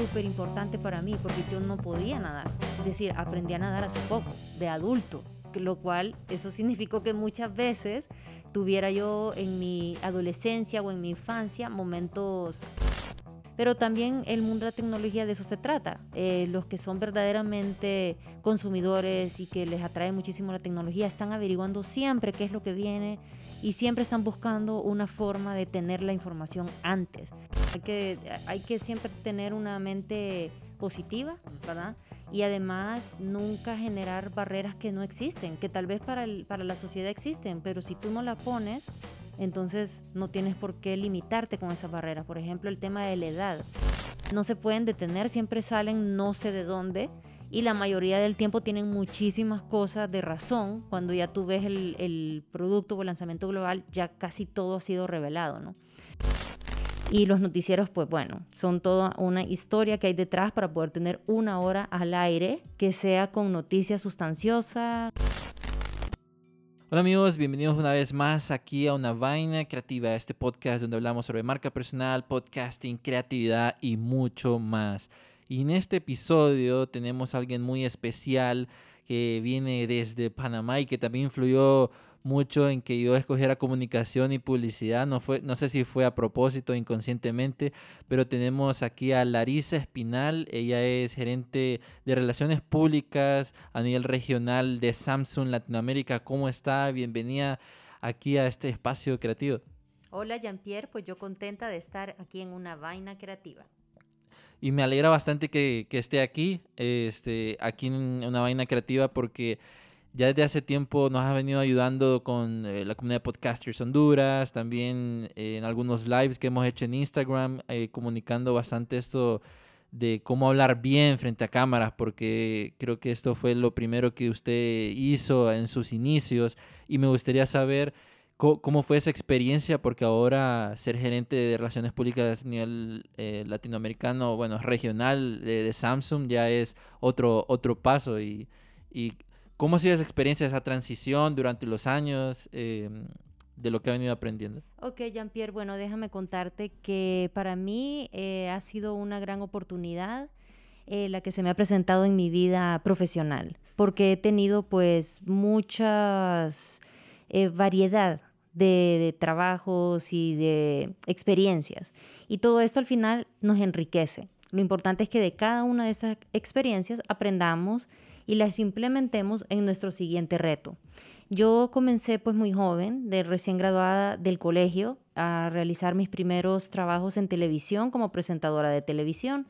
súper importante para mí porque yo no podía nadar. Es decir, aprendí a nadar hace poco, de adulto, lo cual eso significó que muchas veces tuviera yo en mi adolescencia o en mi infancia momentos pero también el mundo de la tecnología de eso se trata. Eh, los que son verdaderamente consumidores y que les atrae muchísimo la tecnología están averiguando siempre qué es lo que viene y siempre están buscando una forma de tener la información antes. Hay que, hay que siempre tener una mente positiva, ¿verdad? Y además nunca generar barreras que no existen, que tal vez para, el, para la sociedad existen, pero si tú no la pones, entonces no tienes por qué limitarte con esas barreras. Por ejemplo, el tema de la edad. No se pueden detener, siempre salen no sé de dónde y la mayoría del tiempo tienen muchísimas cosas de razón. Cuando ya tú ves el, el producto o el lanzamiento global, ya casi todo ha sido revelado, ¿no? Y los noticieros, pues bueno, son toda una historia que hay detrás para poder tener una hora al aire que sea con noticias sustanciosas. Hola amigos, bienvenidos una vez más aquí a Una Vaina Creativa, este podcast donde hablamos sobre marca personal, podcasting, creatividad y mucho más. Y en este episodio tenemos a alguien muy especial que viene desde Panamá y que también influyó mucho en que yo escogiera comunicación y publicidad. No, fue, no sé si fue a propósito o inconscientemente, pero tenemos aquí a Larisa Espinal. Ella es gerente de relaciones públicas a nivel regional de Samsung Latinoamérica. ¿Cómo está? Bienvenida aquí a este espacio creativo. Hola Jean-Pierre, pues yo contenta de estar aquí en una vaina creativa. Y me alegra bastante que, que esté aquí, este, aquí en una vaina creativa porque ya desde hace tiempo nos ha venido ayudando con eh, la comunidad de Podcasters Honduras, también eh, en algunos lives que hemos hecho en Instagram, eh, comunicando bastante esto de cómo hablar bien frente a cámaras, porque creo que esto fue lo primero que usted hizo en sus inicios y me gustaría saber cómo, fue esa experiencia, porque ahora ser gerente de relaciones públicas a nivel latinoamericano, bueno, regional de, Samsung ya es otro, otro paso y, y ¿Cómo ha sido esa experiencia, esa transición durante los años em, de lo que ha venido aprendiendo? Ok, Jean-Pierre, bueno, déjame contarte que para mí eh, ha sido una gran oportunidad eh, la que se me ha presentado en mi vida profesional, porque he tenido pues muchas eh, variedad de, trabajos y de experiencias. Y todo esto al final nos enriquece. Lo importante es que de cada una de estas experiencias aprendamos y las implementemos en nuestro siguiente reto. Yo comencé pues muy joven, de recién graduada del colegio, a realizar mis primeros trabajos en televisión como presentadora de televisión.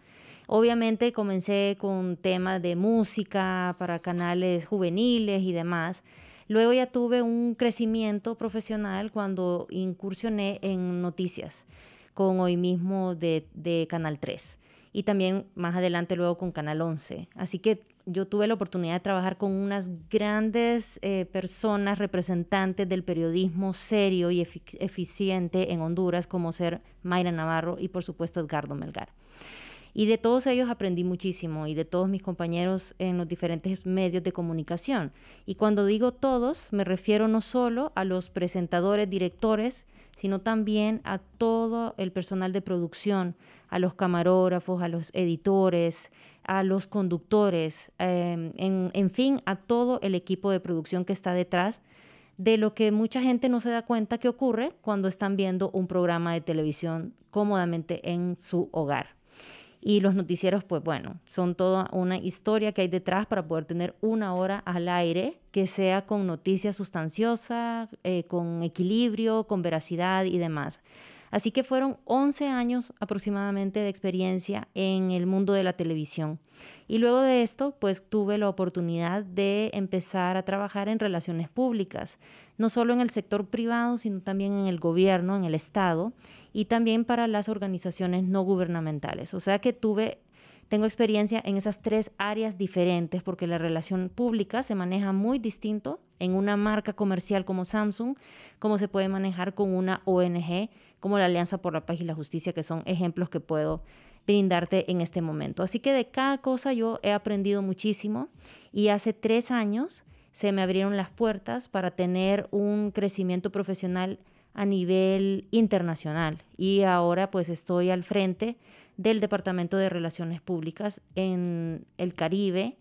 Obviamente comencé con temas de música para canales juveniles y demás. Luego ya tuve un crecimiento profesional cuando incursioné en noticias con hoy mismo de, Canal 3 y también más adelante luego con Canal 11. Así que yo tuve la oportunidad de trabajar con unas grandes eh, personas representantes del periodismo serio y eficiente en Honduras, como ser Mayra Navarro y por supuesto Edgardo Melgar. Y de todos ellos aprendí muchísimo y de todos mis compañeros en los diferentes medios de comunicación. Y cuando digo todos, me refiero no solo a los presentadores, directores, sino también a todo el personal de producción, a los camarógrafos, a los editores, a los conductores, em, en, fin, a todo el equipo de producción que está detrás de lo que mucha gente no se da cuenta que ocurre cuando están viendo un programa de televisión cómodamente en su hogar. Y los noticieros, pues bueno, son toda una historia que hay detrás para poder tener una hora al aire que sea con noticias sustanciosas, eh, con equilibrio, con veracidad y demás. Así que fueron 11 años aproximadamente de experiencia en el mundo de la televisión. Y luego de esto, pues tuve la oportunidad de empezar a trabajar en relaciones públicas, no solo en el sector privado, sino también en el gobierno, en el Estado y también para las organizaciones no gubernamentales. O sea que tuve tengo experiencia en esas tres áreas diferentes porque la relación pública se maneja muy distinto en una marca comercial como Samsung, como se puede manejar con una ONG como la Alianza por la Paz y la Justicia, que son ejemplos que puedo brindarte en este momento. Así que de cada cosa yo he aprendido muchísimo y hace tres años se me abrieron las puertas para tener un crecimiento profesional a nivel internacional y ahora pues estoy al frente del Departamento de Relaciones Públicas en el Caribe,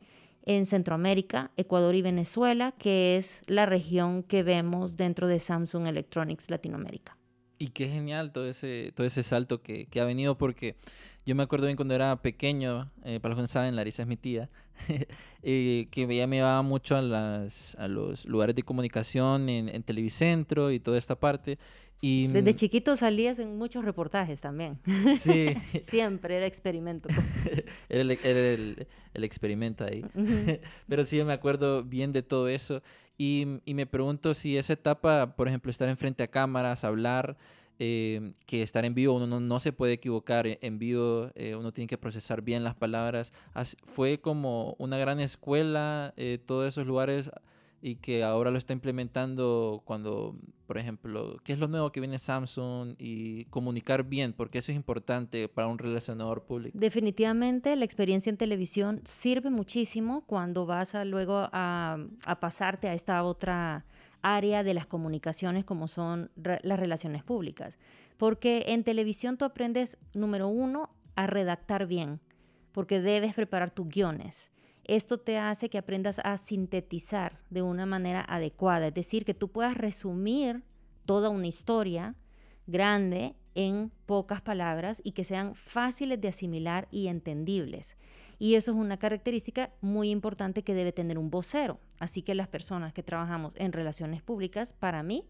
en Centroamérica, Ecuador y Venezuela, que es la región que vemos dentro de Samsung Electronics Latinoamérica. Y qué genial todo ese, todo ese salto que, que ha venido porque yo me acuerdo bien cuando era pequeño, eh, para los que no saben, Larisa es mi tía, eh, que ella me llevaba mucho a, las, a los lugares de comunicación en, en Televicentro y toda esta parte. Y, Desde chiquito salías en muchos reportajes también. Sí. Siempre era experimento. era, el, era el, el, experimento ahí. Pero sí, me acuerdo bien de todo eso. Y, y, me pregunto si esa etapa, por ejemplo, estar enfrente a cámaras, hablar, eh, que estar en vivo, uno no, no, se puede equivocar en vivo, eh, uno tiene que procesar bien las palabras. fue como una gran escuela, eh, todos esos lugares y que ahora lo está implementando cuando, por ejemplo, ¿qué es lo nuevo que viene Samsung? Y comunicar bien, porque eso es importante para un relacionador público. Definitivamente la experiencia en televisión sirve muchísimo cuando vas a luego a, pasarte a esta otra área de las comunicaciones como son las relaciones públicas. Porque en televisión tú aprendes, número uno, a redactar bien, porque debes preparar tus guiones esto te hace que aprendas a sintetizar de una manera adecuada, es decir, que tú puedas resumir toda una historia grande en pocas palabras y que sean fáciles de asimilar y entendibles. Y eso es una característica muy importante que debe tener un vocero. Así que las personas que trabajamos en relaciones públicas, para mí,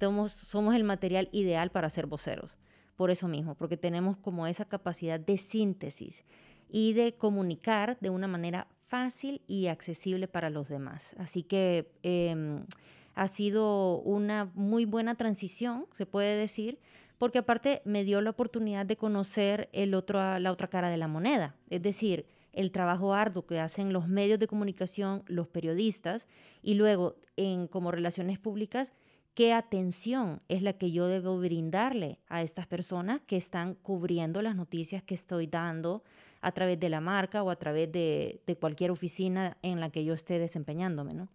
somos, el material ideal para ser voceros. Por eso mismo, porque tenemos como esa capacidad de síntesis y de comunicar de una manera fácil y accesible para los demás. Así que eh, ha sido una muy buena transición, se puede decir, porque aparte me dio la oportunidad de conocer el otro, la otra cara de la moneda, es decir, el trabajo arduo que hacen los medios de comunicación, los periodistas, y luego en como relaciones públicas, qué atención es la que yo debo brindarle a estas personas que están cubriendo las noticias que estoy dando a través de la marca o a través de, de cualquier oficina en la que yo esté desempeñándome, ¿no?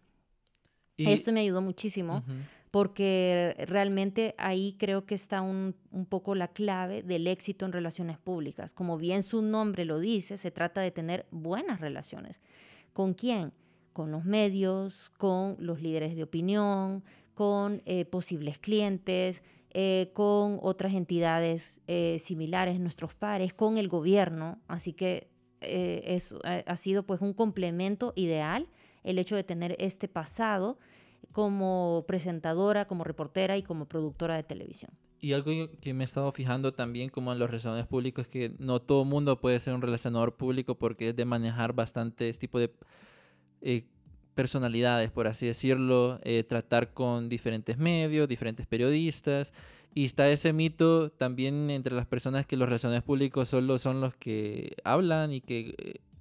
Y, Esto me ayudó muchísimo uh -huh. porque realmente ahí creo que está un, un, poco la clave del éxito en relaciones públicas. Como bien su nombre lo dice, se trata de tener buenas relaciones. ¿Con quién? Con los medios, con los líderes de opinión, con eh, posibles clientes, eh, con otras entidades eh, similares, nuestros pares, con el gobierno. Así que eh, es, ha sido pues un complemento ideal el hecho de tener este pasado como presentadora, como reportera y como productora de televisión. Y algo que me he estado fijando también como en los relacionadores públicos es que no todo mundo puede ser un relacionador público porque es de manejar bastante este tipo de eh, personalidades, por así decirlo, eh, tratar con diferentes medios, diferentes periodistas. Y está ese mito también entre las personas que los relaciones públicos solo son los que hablan y que,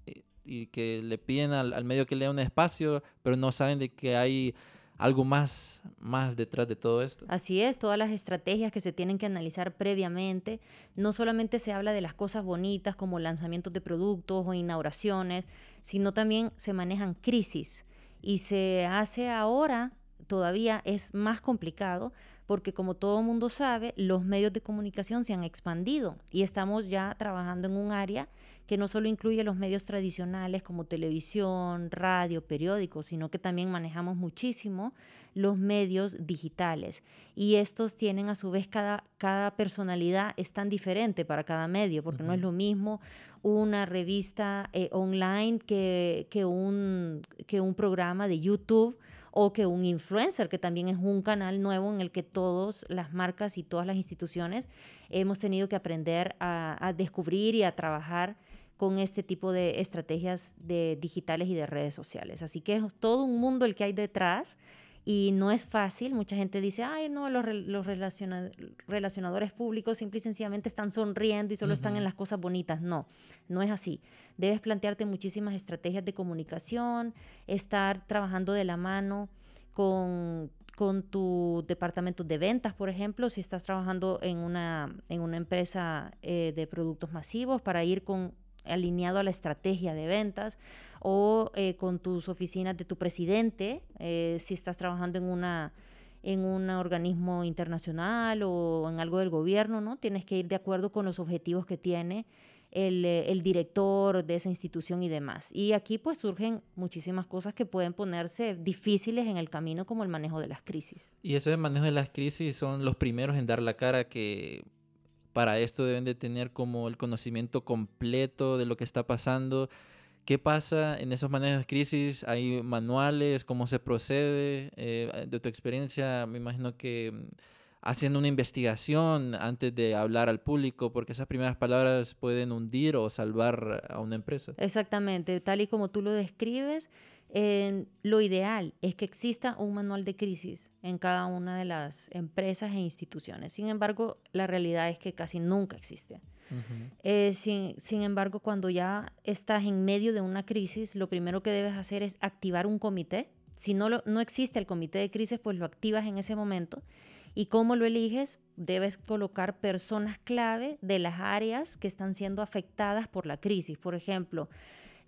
eh, y que le piden al, al, medio que lea un espacio, pero no saben de que hay algo más, más detrás de todo esto. Así es, todas las estrategias que se tienen que analizar previamente. No solamente se habla de las cosas bonitas como lanzamientos de productos o inauguraciones, sino también se manejan crisis y se hace ahora todavía es más complicado porque como todo mundo sabe, los medios de comunicación se han expandido y estamos ya trabajando en un área que no solo incluye los medios tradicionales como televisión, radio, periódicos, sino que también manejamos muchísimo los medios digitales. Y estos tienen a su vez cada, cada personalidad es tan diferente para cada medio, porque uh -huh. no es lo mismo una revista eh, online que, que, un, que un programa de YouTube o que un influencer, que también es un canal nuevo en el que todas las marcas y todas las instituciones hemos tenido que aprender a, descubrir y a trabajar con este tipo de estrategias de digitales y de redes sociales. Así que es todo un mundo el que hay detrás y no es fácil. Mucha gente dice, ay, no, los, los relaciona relacionadores públicos simple y sencillamente están sonriendo y solo uh -huh. están en las cosas bonitas. No, no es así. Debes plantearte muchísimas estrategias de comunicación, estar trabajando de la mano con, con tu departamento de ventas, por ejemplo, si estás trabajando en una, en una empresa eh, de productos masivos, para ir con alineado a la estrategia de ventas o eh, con tus oficinas de tu presidente, eh, si estás trabajando en una, en un organismo internacional o en algo del gobierno, ¿no? Tienes que ir de acuerdo con los objetivos que tiene el, eh, el, director de esa institución y demás. Y aquí pues surgen muchísimas cosas que pueden ponerse difíciles en el camino como el manejo de las crisis. Y eso de manejo de las crisis son los primeros en dar la cara que para esto deben de tener como el conocimiento completo de lo que está pasando. ¿Qué pasa en esos manejos de crisis? ¿Hay manuales? ¿Cómo se procede? Eh, de tu experiencia, me imagino que mm, haciendo una investigación antes de hablar al público, porque esas primeras palabras pueden hundir o salvar a una empresa. Exactamente, tal y como tú lo describes, lo ideal es que exista un manual de crisis en cada una de las empresas e instituciones. Sin embargo, la realidad es que casi nunca existe. Eh, sin, sin, embargo, cuando ya estás en medio de una crisis, lo primero que debes hacer es activar un comité. Si no, no existe el comité de crisis, pues lo activas en ese momento. ¿Y cómo lo eliges? Debes colocar personas clave de las áreas que están siendo afectadas por la crisis. Por ejemplo,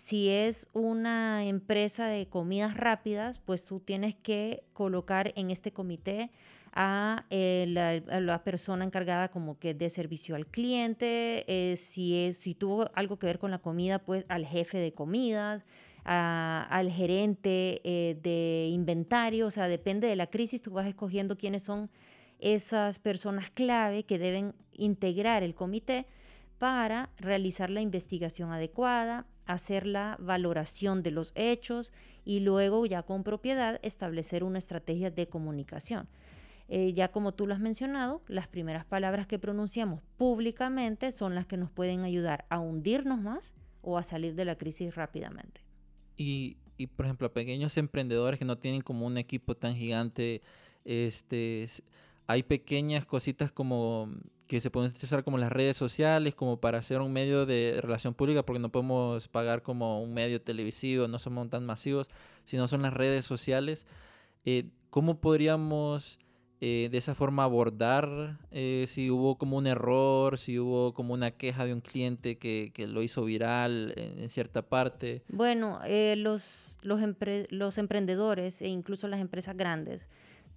si es una empresa de comidas rápidas, pues tú tienes que colocar en este comité a, eh, la, persona encargada como que de servicio al cliente, eh, si, es, si tuvo algo que ver con la comida, pues al jefe de comidas, al gerente eh, de inventario, o sea, depende de la crisis, tú vas escogiendo quiénes son esas personas clave que deben integrar el comité para realizar la investigación adecuada, hacer la valoración de los hechos y luego ya con propiedad establecer una estrategia de comunicación. Eh, ya como tú lo has mencionado, las primeras palabras que pronunciamos públicamente son las que nos pueden ayudar a hundirnos más o a salir de la crisis rápidamente. Y, y por ejemplo, a pequeños emprendedores que no tienen como un equipo tan gigante, este, hay pequeñas cositas como que se pueden utilizar como las redes sociales, como para hacer un medio de relación pública, porque no podemos pagar como un medio televisivo, no somos tan masivos, sino son las redes sociales. Eh, ¿Cómo podríamos eh, de esa forma abordar eh, si hubo como un error, si hubo como una queja de un cliente que, que lo hizo viral en, cierta parte? Bueno, los, los, los emprendedores e incluso las empresas grandes,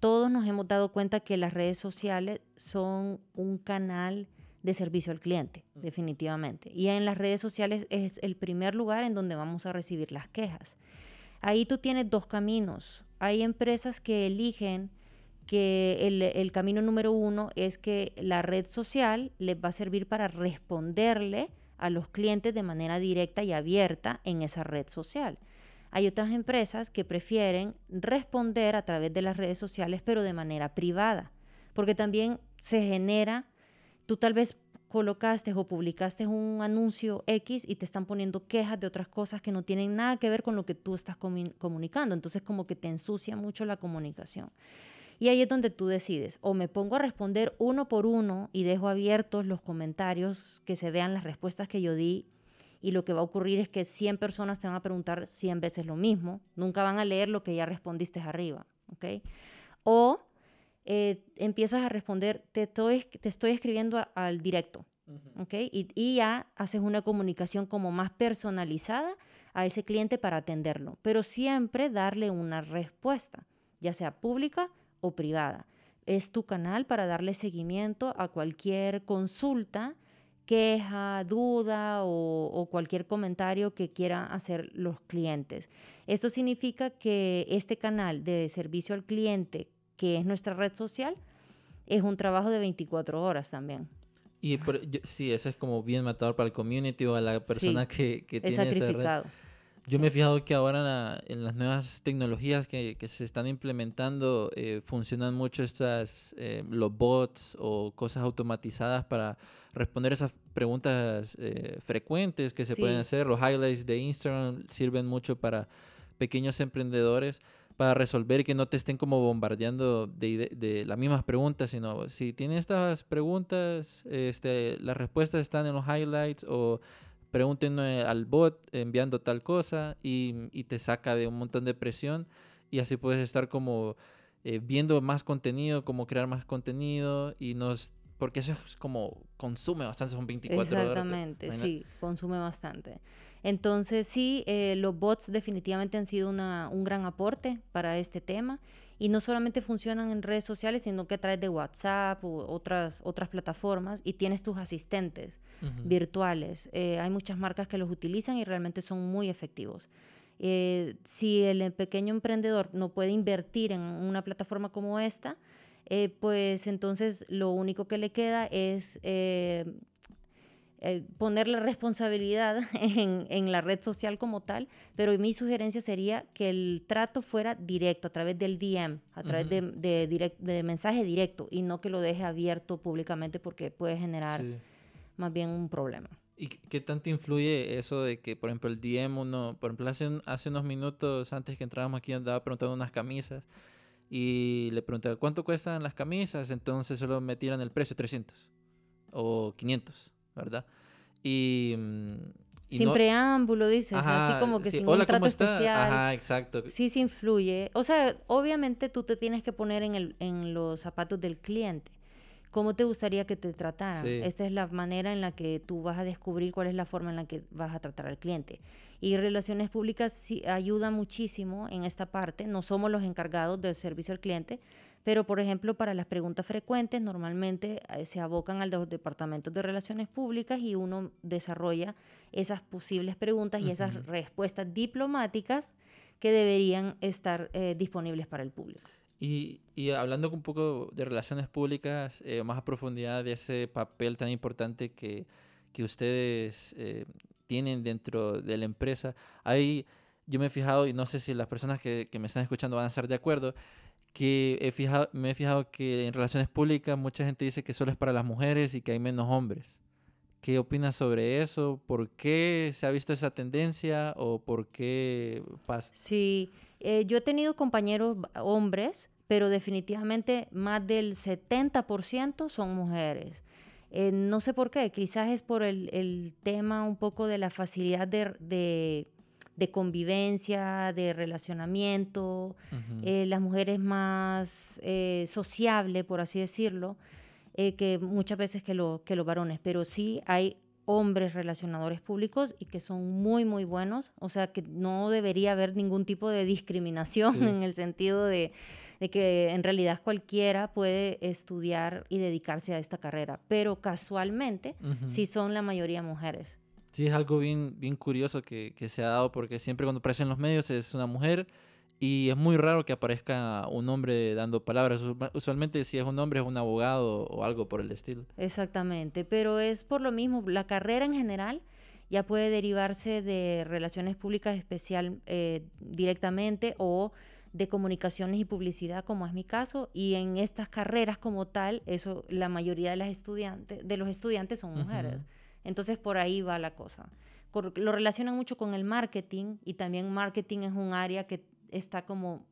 todos nos hemos dado cuenta que las redes sociales son un canal de servicio al cliente, definitivamente. Y en las redes sociales es el primer lugar en donde vamos a recibir las quejas. Ahí tú tienes dos caminos. Hay empresas que eligen que el, el, camino número uno es que la red social les va a servir para responderle a los clientes de manera directa y abierta en esa red social. Hay otras empresas que prefieren responder a través de las redes sociales, pero de manera privada, porque también se genera, tú tal vez colocaste o publicaste un anuncio X y te están poniendo quejas de otras cosas que no tienen nada que ver con lo que tú estás comunicando. Entonces como que te ensucia mucho la comunicación. Y ahí es donde tú decides, o me pongo a responder uno por uno y dejo abiertos los comentarios, que se vean las respuestas que yo di y lo que va a ocurrir es que 100 personas te van a preguntar 100 veces lo mismo, nunca van a leer lo que ya respondiste arriba, ¿ok? O eh, empiezas a responder, te estoy, te estoy escribiendo al directo, ¿ok? Y, y, ya haces una comunicación como más personalizada a ese cliente para atenderlo, pero siempre darle una respuesta, ya sea pública o privada. Es tu canal para darle seguimiento a cualquier consulta queja, duda o, cualquier comentario que quieran hacer los clientes. Esto significa que este canal de servicio al cliente, que es nuestra red social, es un trabajo de 24 horas también. Y sí, eso es como bien matador para el community o a la persona que, que tiene sacrificado. esa red. Yo me he fijado que ahora en, las nuevas tecnologías que, que se están implementando eh, funcionan mucho estas, eh, los bots o cosas automatizadas para responder esas preguntas eh, frecuentes que se pueden hacer. Los highlights de Instagram sirven mucho para pequeños emprendedores para resolver que no te estén como bombardeando de, de, las mismas preguntas, sino si tienen estas preguntas, este, las respuestas están en los highlights o pregúntenle al bot enviando tal cosa y, y, te saca de un montón de presión y así puedes estar como eh, viendo más contenido, como crear más contenido y nos... Porque eso es como consume bastante, son 24 horas. Exactamente, sí, consume bastante. Entonces sí, eh, los bots definitivamente han sido una, un gran aporte para este tema y no solamente funcionan en redes sociales, sino que a través de WhatsApp u otras, otras plataformas y tienes tus asistentes virtuales. Eh, hay muchas marcas que los utilizan y realmente son muy efectivos. Eh, si el pequeño emprendedor no puede invertir en una plataforma como esta, eh, pues entonces lo único que le queda es eh, poner la responsabilidad en, la red social como tal, pero mi sugerencia sería que el trato fuera directo, a través del DM, a través de, de, mensaje directo, y no que lo deje abierto públicamente porque puede generar más bien un problema. ¿Y qué tanto influye eso de que, por ejemplo, el DM uno, por ejemplo, hace, hace unos minutos antes que entrábamos aquí andaba preguntando unas camisas y le preguntaba, ¿cuánto cuestan las camisas? Entonces solo me tiran el precio, 300 o 500. ¿verdad? Y... Mm, sin preámbulo, dices, así como que sin un trato especial. Ajá, exacto. Sí, sí influye. O sea, obviamente tú te tienes que poner en, el, en los zapatos del cliente. ¿Cómo te gustaría que te trataran? Esta es la manera en la que tú vas a descubrir cuál es la forma en la que vas a tratar al cliente. Y relaciones públicas sí ayuda muchísimo en esta parte. No somos los encargados del servicio al cliente, pero, por ejemplo, para las preguntas frecuentes, normalmente eh, se abocan al los departamentos de relaciones públicas y uno desarrolla esas posibles preguntas y esas respuestas diplomáticas que deberían estar eh, disponibles para el público. Y, hablando un poco de relaciones públicas, eh, más a profundidad de ese papel tan importante que, que ustedes tienen dentro de la empresa, hay, yo me he fijado, y no sé si las personas que, que me están escuchando van a estar de acuerdo, que he fijado, me he fijado que en relaciones públicas mucha gente dice que solo es para las mujeres y que hay menos hombres. ¿Qué opinas sobre eso? ¿Por qué se ha visto esa tendencia o por qué pasa? Sí, eh, yo he tenido compañeros hombres, pero definitivamente más del 70% son mujeres. Eh, no sé por qué, quizás es por el, el, tema un poco de la facilidad de de convivencia, de relacionamiento, eh, las mujeres más sociables, por así decirlo, eh, que muchas veces que, lo, que los varones, pero sí hay hombres relacionadores públicos y que son muy, muy buenos, o sea que no debería haber ningún tipo de discriminación en el sentido de, que en realidad cualquiera puede estudiar y dedicarse a esta carrera, pero casualmente sí son la mayoría mujeres. Sí, es algo bien, bien curioso que, que se ha dado porque siempre cuando aparece en los medios es una mujer y es muy raro que aparezca un hombre dando palabras. Usualmente si es un hombre es un abogado o algo por el estilo. Exactamente, pero es por lo mismo, la carrera en general ya puede derivarse de relaciones públicas especial eh, directamente o de comunicaciones y publicidad, como es mi caso, y en estas carreras como tal, eso la mayoría de las estudiantes, de los estudiantes son mujeres. Entonces por ahí va la cosa. Lo relacionan mucho con el marketing y también marketing es un área que está como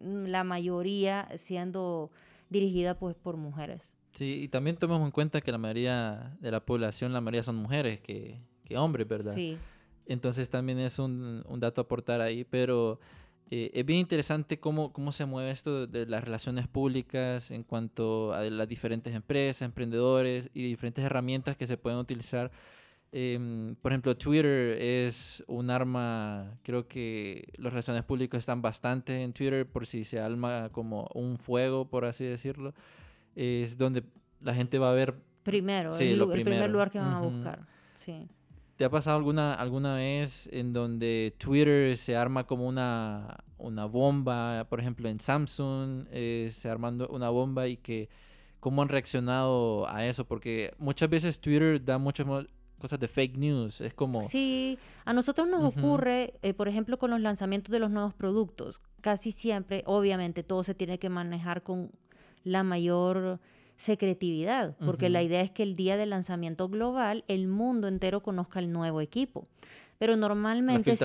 mm, la mayoría siendo dirigida pues por mujeres. Sí, y también tomemos en cuenta que la mayoría de la población, la mayoría son mujeres que, que hombres, ¿verdad? Sí. Entonces también es un, un dato a aportar ahí, pero eh, es bien interesante cómo, cómo se mueve esto de las relaciones públicas en cuanto a las diferentes empresas, emprendedores y diferentes herramientas que se pueden utilizar. Em, por ejemplo, Twitter es un arma, creo que las relaciones públicas están bastante en Twitter por si se alma como un fuego, por así decirlo. Es donde la gente va a ver... Primero, el, el, primer lugar que van a buscar. Sí. ¿Te ha pasado alguna, alguna vez en donde Twitter se arma como una, una bomba, por ejemplo en Samsung eh, se armando una bomba y que cómo han reaccionado a eso? Porque muchas veces Twitter da muchas cosas de fake news, es como... Sí, a nosotros nos ocurre, eh, por ejemplo, con los lanzamientos de los nuevos productos. Casi siempre, obviamente, todo se tiene que manejar con la mayor secretividad, porque la idea es que el día del lanzamiento global el mundo entero conozca el nuevo equipo. Pero normalmente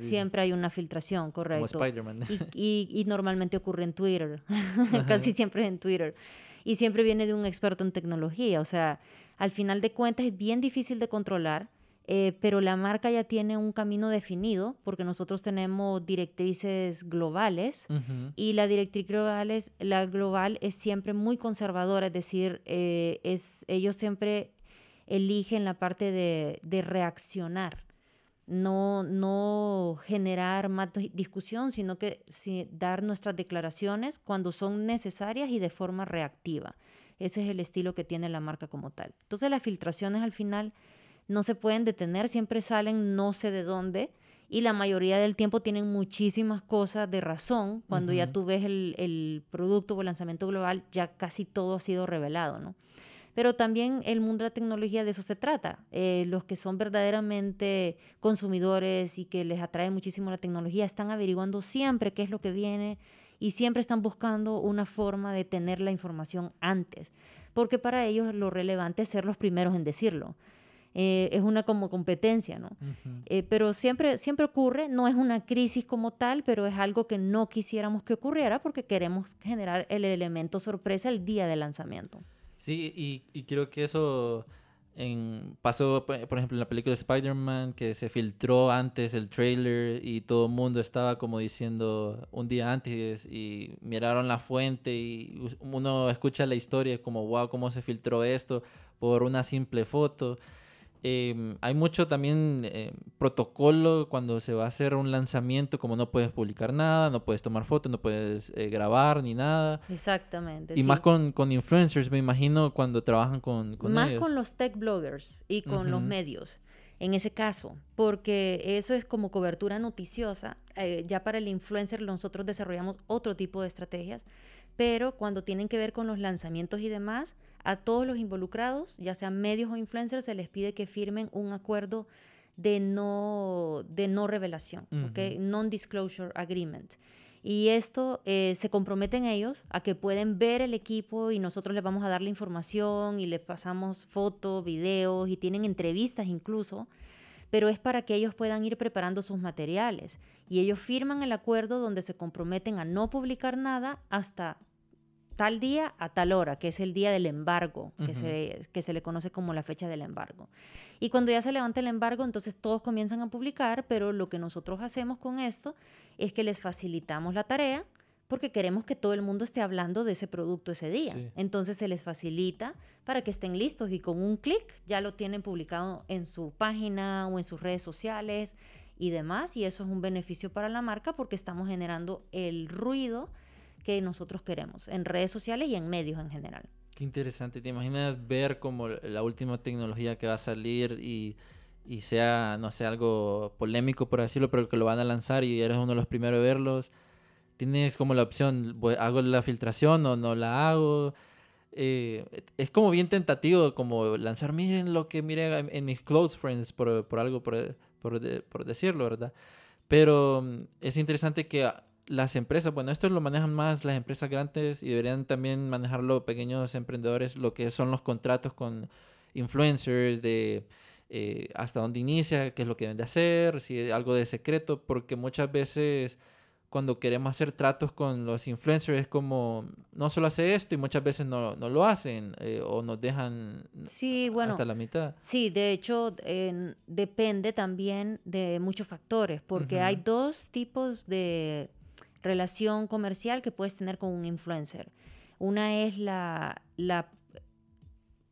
siempre hay una filtración, correcto. Y, y, normalmente ocurre en Twitter, casi siempre en Twitter. Y siempre viene de un experto en tecnología. O sea, al final de cuentas es bien difícil de controlar eh, pero la marca ya tiene un camino definido porque nosotros tenemos directrices globales y la directriz global es, la global es siempre muy conservadora, es decir, eh, es, ellos siempre eligen la parte de, de reaccionar no, no generar más discusión, sino que dar nuestras declaraciones cuando son necesarias y de forma reactiva. Ese es el estilo que tiene la marca como tal. Entonces las filtraciones al final no se pueden detener, siempre salen no sé de dónde y la mayoría del tiempo tienen muchísimas cosas de razón. Cuando ya tú ves el, el, producto o el lanzamiento global, ya casi todo ha sido revelado, ¿no? Pero también el mundo de la tecnología de eso se trata. Eh, los que son verdaderamente consumidores y que les atrae muchísimo la tecnología están averiguando siempre qué es lo que viene y siempre están buscando una forma de tener la información antes, porque para ellos lo relevante es ser los primeros en decirlo. Eh, es una como competencia, ¿no? Eh, pero siempre, siempre ocurre, no es una crisis como tal, pero es algo que no quisiéramos que ocurriera porque queremos generar el elemento sorpresa el día del lanzamiento. Sí, y, y creo que eso en, pasó, por ejemplo, en la película de Spider-Man, que se filtró antes el trailer y todo el mundo estaba como diciendo un día antes y miraron la fuente y uno escucha la historia como, wow, cómo se filtró esto por una simple foto. Em, hay mucho también eh, protocolo cuando se va a hacer un lanzamiento, como no puedes publicar nada, no puedes tomar fotos, no puedes eh, grabar ni nada. Exactamente. Y más con, con, influencers, me imagino, cuando trabajan con, con Más con los tech bloggers y con los medios, en ese caso, porque eso es como cobertura noticiosa. Eh, ya para el influencer nosotros desarrollamos otro tipo de estrategias, pero cuando tienen que ver con los lanzamientos y demás, a todos los involucrados, ya sean medios o influencers, se les pide que firmen un acuerdo de no, de no revelación, Non-disclosure agreement. Y esto eh, se comprometen ellos a que pueden ver el equipo y nosotros les vamos a dar la información y les pasamos fotos, videos y tienen entrevistas incluso, pero es para que ellos puedan ir preparando sus materiales. Y ellos firman el acuerdo donde se comprometen a no publicar nada hasta tal día a tal hora, que es el día del embargo, que, se, que se le conoce como la fecha del embargo. Y cuando ya se levanta el embargo, entonces todos comienzan a publicar, pero lo que nosotros hacemos con esto es que les facilitamos la tarea porque queremos que todo el mundo esté hablando de ese producto ese día. Entonces se les facilita para que estén listos y con un clic ya lo tienen publicado en su página o en sus redes sociales y demás. Y eso es un beneficio para la marca porque estamos generando el ruido que nosotros queremos en redes sociales y en medios en general. Qué interesante. ¿Te imaginas ver como la última tecnología que va a salir y, y sea, no sé, algo polémico por decirlo, pero que lo van a lanzar y eres uno de los primeros a verlos? Tienes como la opción, ¿hago la filtración o no la hago? Eh, es como bien tentativo como lanzar, miren lo que miré en, mis close friends, por, por algo, por, por, por decirlo, ¿verdad? Pero mm, es interesante que las empresas, bueno, esto lo manejan más las empresas grandes y deberían también manejarlo pequeños emprendedores, lo que son los contratos con influencers, de eh, hasta dónde inicia, qué es lo que deben de hacer, si hay algo de secreto, porque muchas veces cuando queremos hacer tratos con los influencers es como, no solo hace esto y muchas veces no, no lo hacen eh, o nos dejan sí, bueno, hasta la mitad. Sí, de hecho depende también de muchos factores, porque hay dos tipos de relación comercial que puedes tener con un influencer. Una es la, la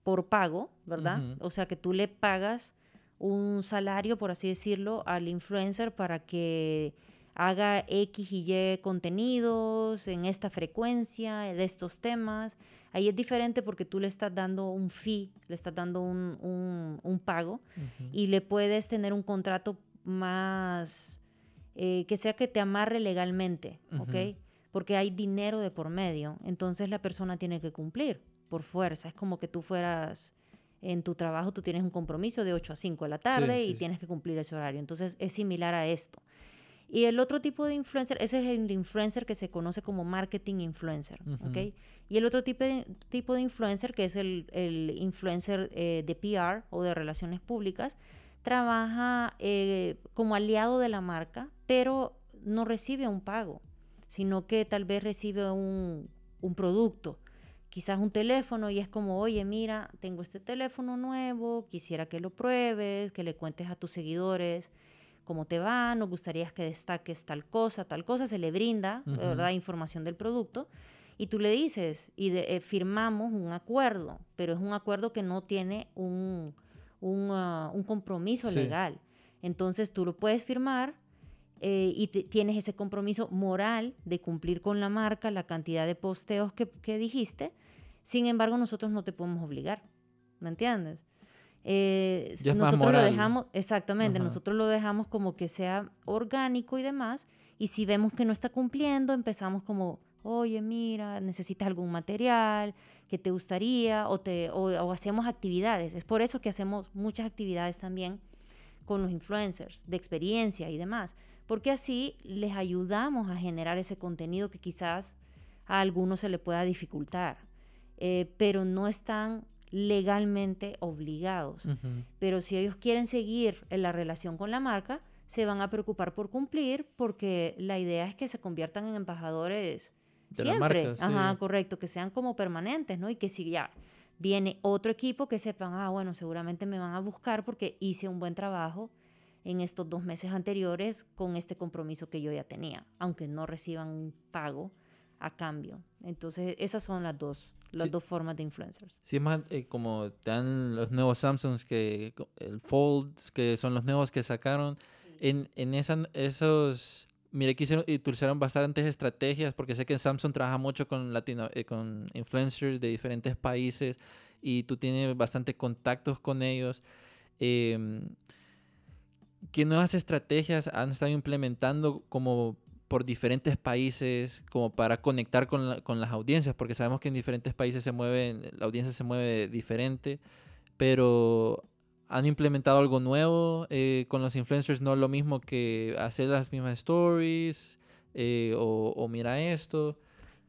por pago, ¿verdad? O sea, que tú le pagas un salario, por así decirlo, al influencer para que haga X y Y contenidos en esta frecuencia de estos temas. Ahí es diferente porque tú le estás dando un fee, le estás dando un, un, pago y le puedes tener un contrato más eh, que sea que te amarre legalmente, ¿ok? Porque hay dinero de por medio, entonces la persona tiene que cumplir por fuerza. Es como que tú fueras en tu trabajo, tú tienes un compromiso de 8 a 5 de la tarde y tienes que cumplir ese horario. Entonces es similar a esto. Y el otro tipo de influencer, ese es el influencer que se conoce como marketing influencer, ¿ok? Y el otro tipo de, tipo de influencer, que es el, el influencer eh, de PR o de relaciones públicas, trabaja eh, como aliado de la marca, pero no recibe un pago, sino que tal vez recibe un, producto, quizás un teléfono y es como, oye, mira, tengo este teléfono nuevo, quisiera que lo pruebes, que le cuentes a tus seguidores cómo te va, nos gustaría que destaques tal cosa, tal cosa, se le brinda, ¿verdad?, información del producto. Y tú le dices, y eh, firmamos un acuerdo, pero es un acuerdo que no tiene un, un, ah, un compromiso legal. Entonces tú lo puedes firmar eh, y tienes ese compromiso moral de cumplir con la marca, la cantidad de posteos que, que dijiste. Sin embargo, nosotros no te podemos obligar. ¿Me entiendes? Eh, nosotros lo dejamos, exactamente, nosotros lo dejamos como que sea orgánico y demás, y si vemos que no está cumpliendo, empezamos como, oye, mira, necesitas algún material que te gustaría, o, te, o, hacemos actividades. Es por eso que hacemos muchas actividades también con los influencers, de experiencia y demás, porque así les ayudamos a generar ese contenido que quizás a algunos se le pueda dificultar, eh, pero no están legalmente obligados. Pero si ellos quieren seguir en la relación con la marca, se van a preocupar por cumplir porque la idea es que se conviertan en embajadores de siempre. La Ajá, correcto, que sean como permanentes, ¿no? Y que si ya viene otro equipo que sepan, ah, bueno, seguramente me van a buscar porque hice un buen trabajo en estos dos meses anteriores con este compromiso que yo ya tenía, aunque no reciban un pago a cambio. Entonces, esas son las dos las dos formas de influencers. Sí, es más eh, como dan los nuevos Samsungs, que el Folds, que son los nuevos que sacaron. En, en esos, mire, que hicieron, utilizaron bastantes estrategias, porque sé que Samsung trabaja mucho con, latino, eh, con influencers de diferentes países y tú tienes bastante contactos con ellos. Eh, ¿Qué nuevas estrategias han estado implementando como por diferentes países como para conectar con, con, las audiencias, porque sabemos que en diferentes países se mueven, la audiencia se mueve diferente, pero han implementado algo nuevo eh, con los influencers, no lo mismo que hacer las mismas stories eh, o, o, mira esto.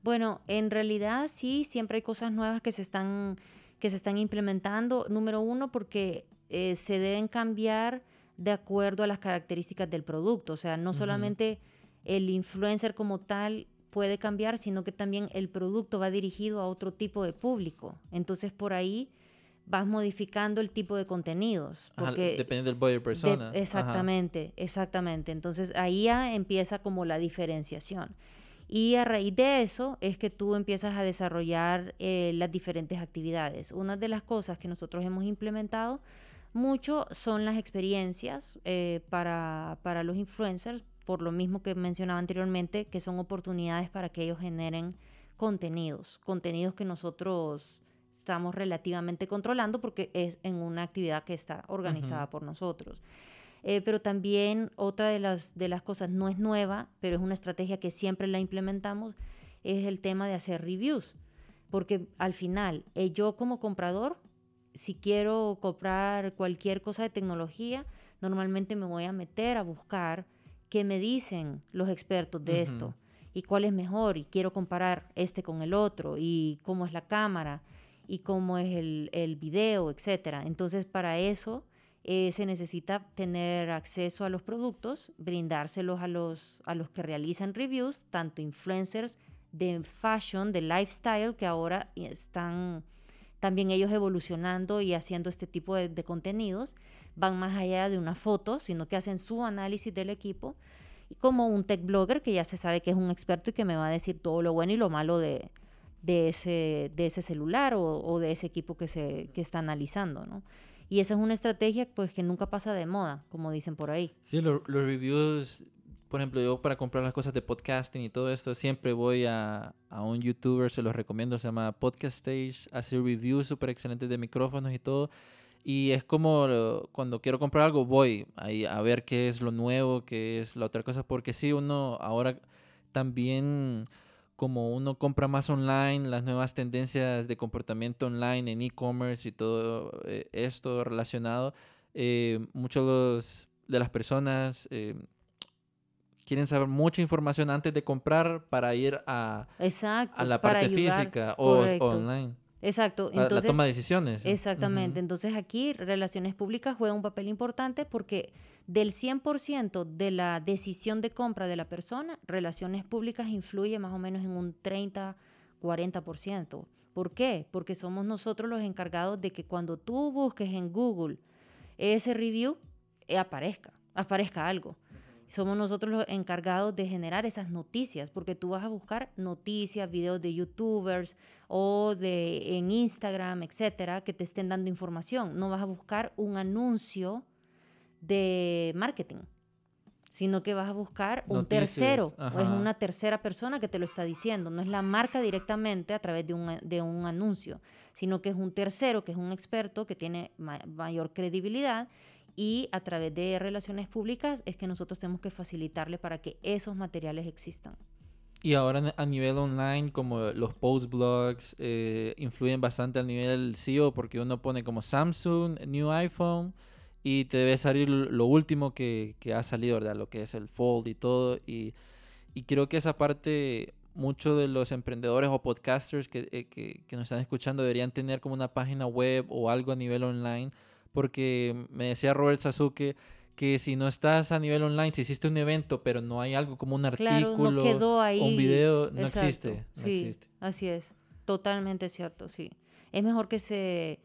Bueno, en realidad sí, siempre hay cosas nuevas que se están, que se están implementando. Número uno, porque eh, se deben cambiar de acuerdo a las características del producto, o sea, no solamente el influencer como tal puede cambiar, sino que también el producto va dirigido a otro tipo de público. Entonces por ahí vas modificando el tipo de contenidos. Porque depende del buyer persona. exactamente, exactamente. Entonces ahí ya empieza como la diferenciación. Y a raíz de eso es que tú empiezas a desarrollar eh, las diferentes actividades. Una de las cosas que nosotros hemos implementado mucho son las experiencias eh, para, para los influencers, por lo mismo que mencionaba anteriormente, que son oportunidades para que ellos generen contenidos, contenidos que nosotros estamos relativamente controlando porque es en una actividad que está organizada por nosotros. Eh, pero también otra de las, de las cosas no es nueva, pero es una estrategia que siempre la implementamos, es el tema de hacer reviews. Porque al final, eh, yo como comprador, si quiero comprar cualquier cosa de tecnología, normalmente me voy a meter a buscar qué me dicen los expertos de esto y cuál es mejor y quiero comparar este con el otro y cómo es la cámara y cómo es el, el video, etcétera. Entonces, para eso eh, se necesita tener acceso a los productos, brindárselos a los, a los que realizan reviews, tanto influencers de fashion, de lifestyle, que ahora están también ellos evolucionando y haciendo este tipo de, de contenidos, van más allá de una foto, sino que hacen su análisis del equipo, y como un tech blogger que ya se sabe que es un experto y que me va a decir todo lo bueno y lo malo de, de, ese, de ese celular o, de ese equipo que, se, que está analizando, ¿no? Y esa es una estrategia pues que nunca pasa de moda, como dicen por ahí. Sí, los reviews, por ejemplo, yo para comprar las cosas de podcasting y todo esto, siempre voy a, a un youtuber, se los recomiendo, se llama Podcast Stage, hace reviews súper excelentes de micrófonos y todo. Y es como cuando quiero comprar algo, voy ahí a ver qué es lo nuevo, qué es la otra cosa, porque sí, uno ahora también como uno compra más online, las nuevas tendencias de comportamiento online en e-commerce y todo eh, esto relacionado, eh, muchos de las personas eh, quieren saber mucha información antes de comprar para ir a, a la parte física o online. Exacto. Entonces, la toma de decisiones. Exactamente. Entonces aquí relaciones públicas juega un papel importante porque del 100% de la decisión de compra de la persona, relaciones públicas influye más o menos en un 30, 40%. ¿Por qué? Porque somos nosotros los encargados de que cuando tú busques en Google ese review, eh, aparezca, aparezca algo somos nosotros los encargados de generar esas noticias, porque tú vas a buscar noticias, videos de youtubers o de en Instagram, etcétera, que te estén dando información. No vas a buscar un anuncio de marketing, sino que vas a buscar un Noticias, tercero, o es una tercera persona que te lo está diciendo, no es la marca directamente a través de un, de un anuncio, sino que es un tercero, que es un experto que tiene ma- mayor credibilidad y a través de relaciones públicas es que nosotros tenemos que facilitarle para que esos materiales existan. Y ahora a nivel online, como los post blogs, eh, influyen bastante al nivel SEO porque uno pone como Samsung, New iPhone, y te debe salir lo último que, que ha salido, ¿verdad? Lo que es el Fold y todo. Y, y creo que esa parte, muchos de los emprendedores o podcasters que, eh, que, que nos están escuchando deberían tener como una página web o algo a nivel online, porque me decía Robert Sasuke que si no estás a nivel online, si hiciste un evento, pero no hay algo como un Claro, artículo no quedó ahí. o un video, no Exacto, existe. No sí, existe. así es. Totalmente cierto, sí. Es mejor que se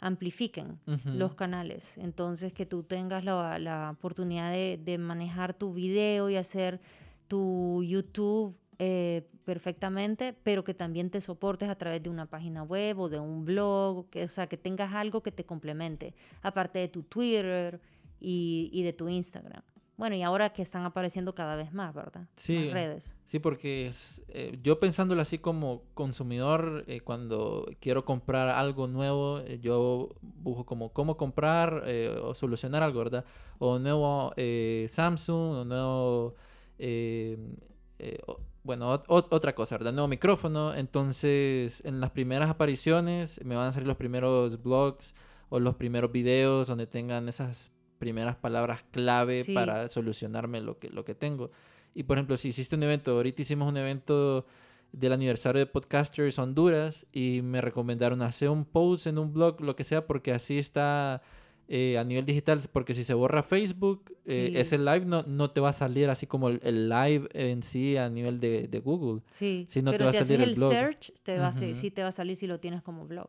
amplifiquen los canales. Entonces, que tú tengas la, la oportunidad de, de manejar tu video y hacer tu YouTube eh, perfectamente, pero que también te soportes a través de una página web o de un blog, que, o sea, que tengas algo que te complemente, aparte de tu Twitter y, y de tu Instagram. Bueno, y ahora que están apareciendo cada vez más, ¿verdad? Sí. Más redes. Sí, porque eh, yo pensándolo así como consumidor, eh, cuando quiero comprar algo nuevo, eh, yo busco como cómo comprar o solucionar algo, ¿verdad? O nuevo Samsung, o nuevo, o- bueno, ot- ot- otra cosa, ¿verdad? Nuevo micrófono. Entonces, en las primeras apariciones me van a salir los primeros blogs o los primeros videos donde tengan esas primeras palabras clave Sí. para solucionarme lo que, lo que tengo. Y por ejemplo, si hiciste un evento, ahorita hicimos un evento del aniversario de Podcasters Honduras y me recomendaron hacer un post en un blog, lo que sea, porque así está eh, a nivel digital, porque si se borra Facebook, eh, Sí. ese live no, no te va a salir así como el, el live en sí a nivel de, de Google. Sí, Si no te pero va a si haces salir el el blog. search, te va a sí te va a salir si lo tienes como blog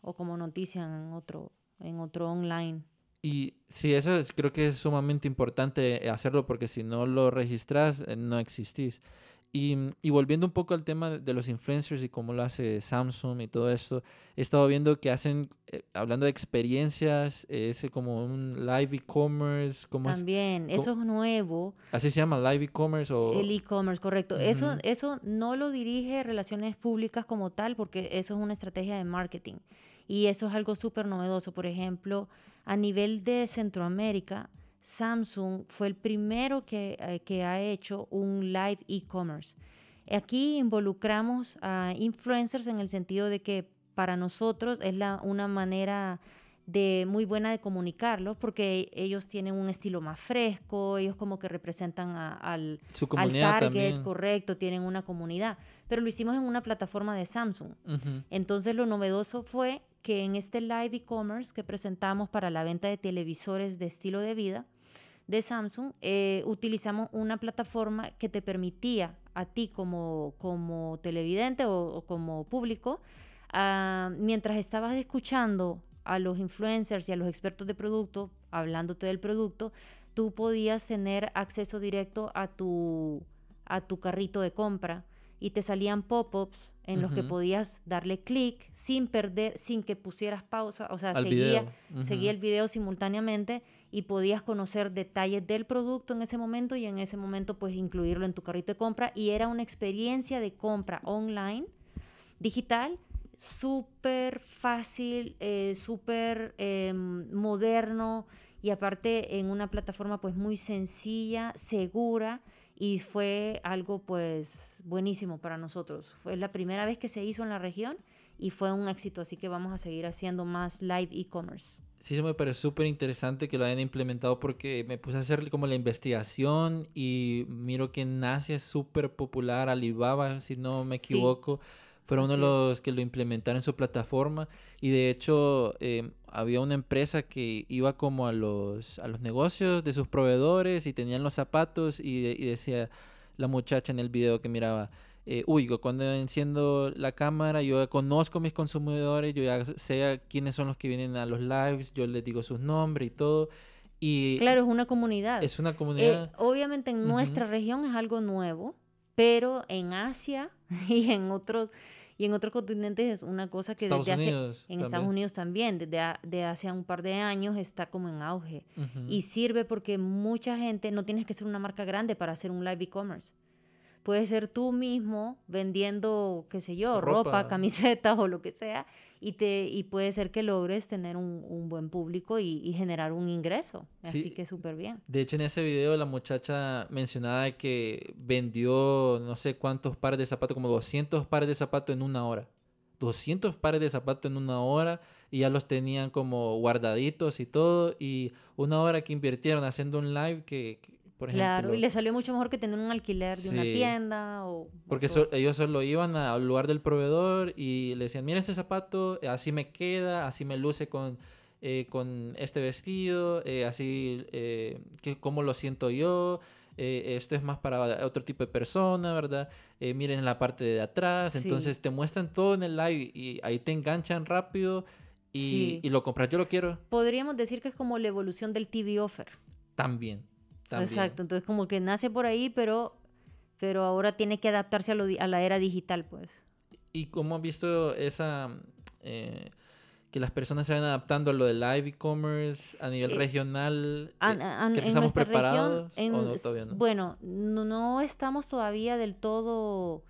o como noticia en otro, en otro online. Y sí, eso es- creo que es sumamente importante hacerlo porque si no lo registras, eh, no existís. Y, y volviendo un poco al tema de- de los influencers y cómo lo hace Samsung y todo esto, he estado viendo que hacen, eh, hablando de experiencias, eh, ese como un live e-commerce. También, eso es nuevo, Así se llama, live e-commerce o... el e-commerce, correcto. Eso, eso no lo dirige relaciones públicas como tal, porque eso es una estrategia de marketing. Y eso es algo súper novedoso. Por ejemplo, a nivel de Centroamérica, Samsung fue el primero que, eh, que ha hecho un live e-commerce. Aquí involucramos a influencers en el sentido de que para nosotros es la, una manera de muy buena de comunicarlos porque ellos tienen un estilo más fresco, ellos como que representan a- al, su al target, también. correcto, tienen una comunidad, pero lo hicimos en una plataforma de Samsung. Entonces lo novedoso fue que en este live e-commerce que presentamos para la venta de televisores de estilo de vida de Samsung, eh, utilizamos una plataforma que te permitía a ti como, como televidente o, como público, ah, mientras estabas escuchando a los influencers y a los expertos de producto, hablándote del producto, tú podías tener acceso directo a tu, a tu carrito de compra y te salían pop-ups en los que podías darle clic sin perder, sin que pusieras pausa, o sea, Al seguía, seguía el video simultáneamente y podías conocer detalles del producto en ese momento y en ese momento pues incluirlo en tu carrito de compra. Y era una experiencia de compra online, digital, súper fácil, eh, súper eh, moderno y aparte en una plataforma pues muy sencilla, segura y fue algo pues buenísimo para nosotros. Fue la primera vez que se hizo en la región y fue un éxito, así que vamos a seguir haciendo más live e-commerce. Sí, eso me parece súper interesante que lo hayan implementado porque me puse a hacer como la investigación y miro que en Asia es súper popular, Alibaba, si no me Sí. Fueron uno de Así los que lo implementaron en su plataforma y de hecho eh, había una empresa que iba como a los, a los negocios de sus proveedores y tenían los zapatos y, de- y decía la muchacha en el video que miraba, eh, uy, cuando enciendo la cámara, yo conozco a mis consumidores, yo ya sé quiénes son los que vienen a los lives, yo les digo sus nombres y todo. Y Claro, es una comunidad. es una Eh, comunidad. obviamente en nuestra región es algo nuevo, pero en Asia y en otros Y en otros continentes es una cosa que Estados desde hace, en también. Estados Unidos también, desde a- de hace un par de años está como en auge. Y sirve porque mucha gente, no tienes que ser una marca grande para hacer un live e-commerce. Puedes ser tú mismo vendiendo, qué sé yo, ropa, Ropa. camisetas o lo que sea, y, te, y puede ser que logres tener un, un buen público y, y generar un ingreso. Así Sí. que súper bien. De hecho, en ese video la muchacha mencionaba que vendió no sé cuántos pares de zapatos, como 200 pares de zapatos en una hora. 200 pares de zapatos en una hora y ya los tenían como guardaditos y todo. Y una hora que invirtieron haciendo un live que, por ejemplo... Claro, y le salió mucho mejor que tener un alquiler de una tienda o... o Porque todo. so- ellos solo iban al lugar del proveedor y le decían, mira este zapato, eh, así me queda, así me luce con, eh, con este vestido, eh, así, eh, que, cómo lo siento yo, esto es más para otro tipo de persona, ¿verdad? Miren la parte de atrás, Sí. entonces te muestran todo en el live y ahí te enganchan rápido y, Sí. y lo compras, yo lo quiero Podríamos decir que es como la evolución del TV offer. también. También. Exacto, entonces como que nace por ahí, pero, pero ahora tiene que adaptarse a, lo a la era digital, pues. ¿Y cómo has visto esa... eh, que las personas se van adaptando a lo del live e-commerce a nivel Eh, regional? An- an- ¿crees que en estamos preparados región, o no, todavía no? bueno, no, no estamos todavía del todo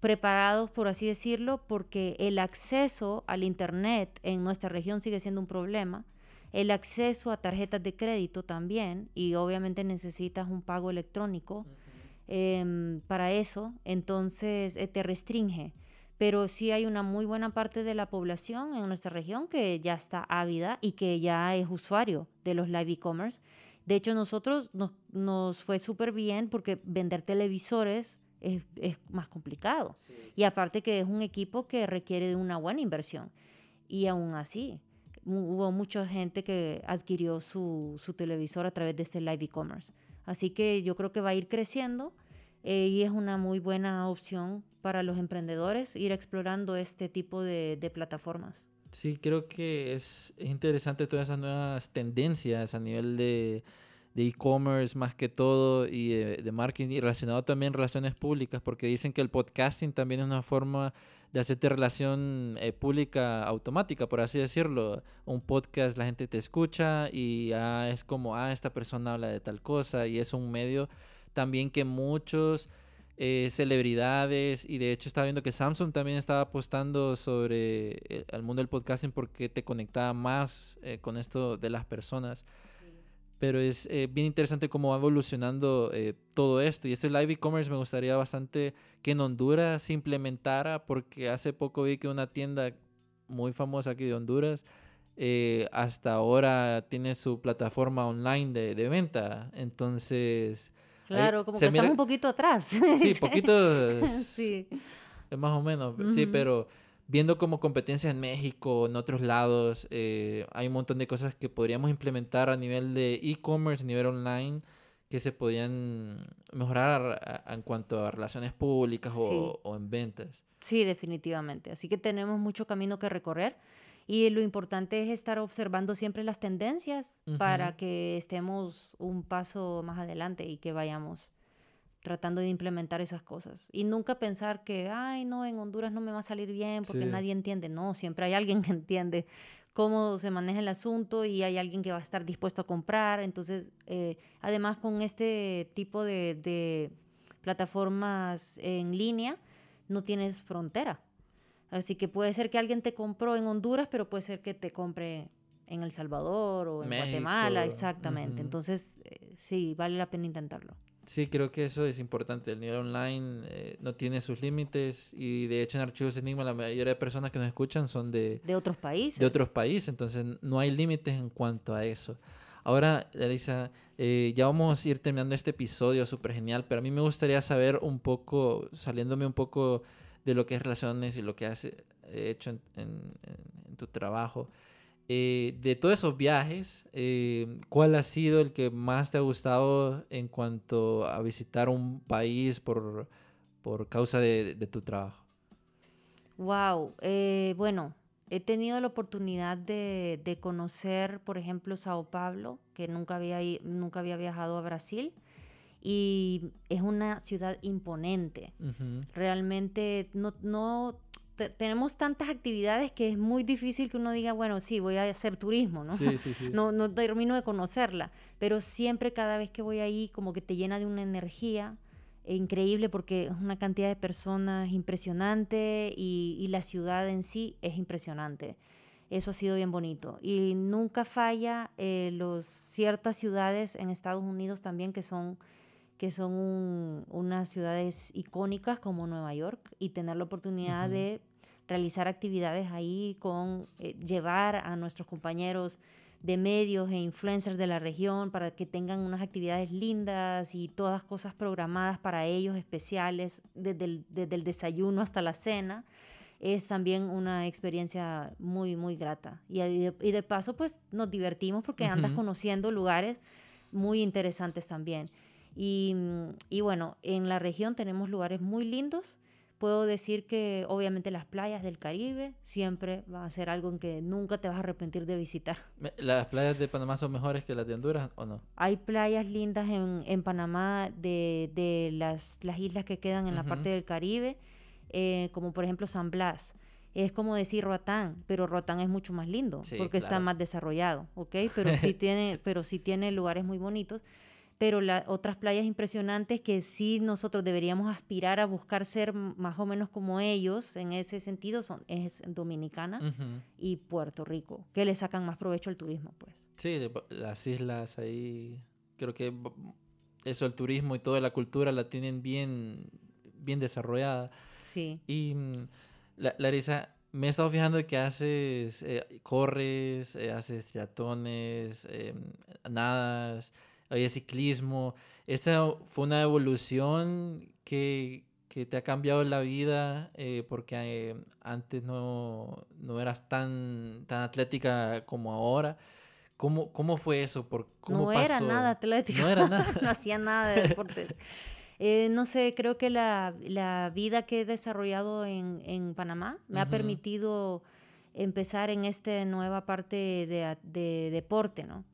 preparados, por así decirlo, porque el acceso al Internet en nuestra región sigue siendo un problema. El acceso a tarjetas de crédito también, y obviamente necesitas un pago electrónico em, para eso, entonces eh, te restringe. Pero sí hay una muy buena parte de la población en nuestra región que ya está ávida y que ya es usuario de los live e-commerce. De hecho, nosotros nos, nos fue súper bien porque vender televisores es, es más complicado. Y aparte que es un equipo que requiere de una buena inversión. Y aún así, hubo mucha gente que adquirió su, su televisor a través de este live e-commerce. Así que yo creo que va a ir creciendo eh, y es una muy buena opción para los emprendedores ir explorando este tipo de, de plataformas. Sí, creo que es, es interesante todas esas nuevas tendencias a nivel de e-commerce más que todo y de, de marketing y relacionado también relaciones públicas porque dicen que el podcasting también es una forma de hacerte relación eh, pública automática, por así decirlo. Un podcast la gente te escucha y ah, es como, ah, esta persona habla de tal cosa y es un medio también que muchos eh, celebridades y de hecho estaba viendo que Samsung también estaba apostando sobre el, el mundo del podcasting porque te conectaba más eh, con esto de las personas. Pero es eh, bien interesante cómo va evolucionando eh, todo esto. Y este live e-commerce me gustaría bastante que en Honduras se implementara porque hace poco vi que una tienda muy famosa aquí de Honduras eh, hasta ahora tiene su plataforma online de, de venta. Entonces... ahí Claro, como que mira- estamos un poquito atrás. Sí, poquito. sí. es más o menos. Sí, pero viendo como competencia en México, en otros lados, eh, hay un montón de cosas que podríamos implementar a nivel de e-commerce, a nivel online, que se podían mejorar a- a- en cuanto a relaciones públicas o, Sí. o en ventas. Sí, definitivamente. Así que tenemos mucho camino que recorrer y lo importante es estar observando siempre las tendencias para Ujú. que estemos un paso más adelante y que vayamos tratando de implementar esas cosas. Y nunca pensar que, ay, no, en Honduras no me va a salir bien porque Sí. nadie entiende. No, siempre hay alguien que entiende cómo se maneja el asunto y hay alguien que va a estar dispuesto a comprar. Entonces, eh, además con este tipo de, de plataformas en línea, no tienes frontera. Así que puede ser que alguien te compró en Honduras, pero puede ser que te compre en El Salvador o en Guatemala, exactamente. Entonces, eh, sí, vale la pena intentarlo. Sí, creo que eso es importante. El nivel online eh, no tiene sus límites y de hecho en Archivos Enigma la mayoría de personas que nos escuchan son de, De otros países. de otros países, entonces no hay límites en cuanto a eso. Ahora, Elisa, eh, ya vamos a ir terminando este episodio súper genial, pero a mí me gustaría saber un poco, saliéndome un poco de lo que es relaciones y lo que has eh, hecho en- en tu trabajo. Eh, de todos esos viajes, eh, ¿cuál ha sido el que más te ha gustado en cuanto a visitar un país por, por causa de, de tu trabajo? Wow, eh, bueno, he tenido la oportunidad de, de conocer, por ejemplo, Sao Paulo, que nunca había, nunca había viajado a Brasil, y es una ciudad imponente. Realmente no, no tenemos tantas actividades que es muy difícil que uno diga, bueno, sí, voy a hacer turismo, ¿no? Sí, sí, sí. no, no termino de conocerla, pero siempre cada vez que voy ahí como que te llena de una energía increíble porque es una cantidad de personas impresionante y, y la ciudad en sí es impresionante. Eso ha sido bien bonito. Y nunca falla eh, los, ciertas ciudades en Estados Unidos también que son, que son unas ciudades icónicas como Nueva York y tener la oportunidad de realizar actividades ahí con eh, llevar a nuestros compañeros de medios e influencers de la región para que tengan unas actividades lindas y todas cosas programadas para ellos especiales, desde desde el desayuno hasta la cena es también una experiencia muy, muy grata. Y, y, de, paso, pues nos divertimos porque andas conociendo lugares muy interesantes también. Y, y, bueno, en la región tenemos lugares muy lindos. Puedo decir que obviamente las playas del Caribe siempre va a ser algo en que nunca te vas a arrepentir de visitar. ¿Las playas de Panamá son mejores que las de Honduras o no? Hay playas lindas en, en Panamá de, de las, las, islas que quedan en la parte del Caribe eh, como por ejemplo San Blas. Es como decir Roatán, pero Roatán es mucho más lindo porque está más desarrollado, ¿ok? Pero sí tiene, pero sí tiene lugares muy bonitos. Pero las otras playas impresionantes que sí nosotros deberíamos aspirar a buscar ser más o menos como ellos en ese sentido son es Dominicana y Puerto Rico, que le sacan más provecho al turismo, pues. Sí, las islas ahí, creo que eso, el turismo y toda la cultura la tienen bien, bien desarrollada. Sí. Y mm, Larisa, me he estado fijando que haces, eh, corres, eh, haces triatones, eh, nadas, hay ciclismo. ¿Esta fue una evolución que, que te ha cambiado la vida porque antes no, no, eras tan, tan atlética como ahora? ¿Cómo, cómo fue eso? ¿Por, cómo no era nada atlética. No era nada. no hacía nada de deporte. Eh, no sé, creo que la, la, vida que he desarrollado en, en Panamá me ha permitido empezar en esta nueva parte de, de, deporte, ¿no?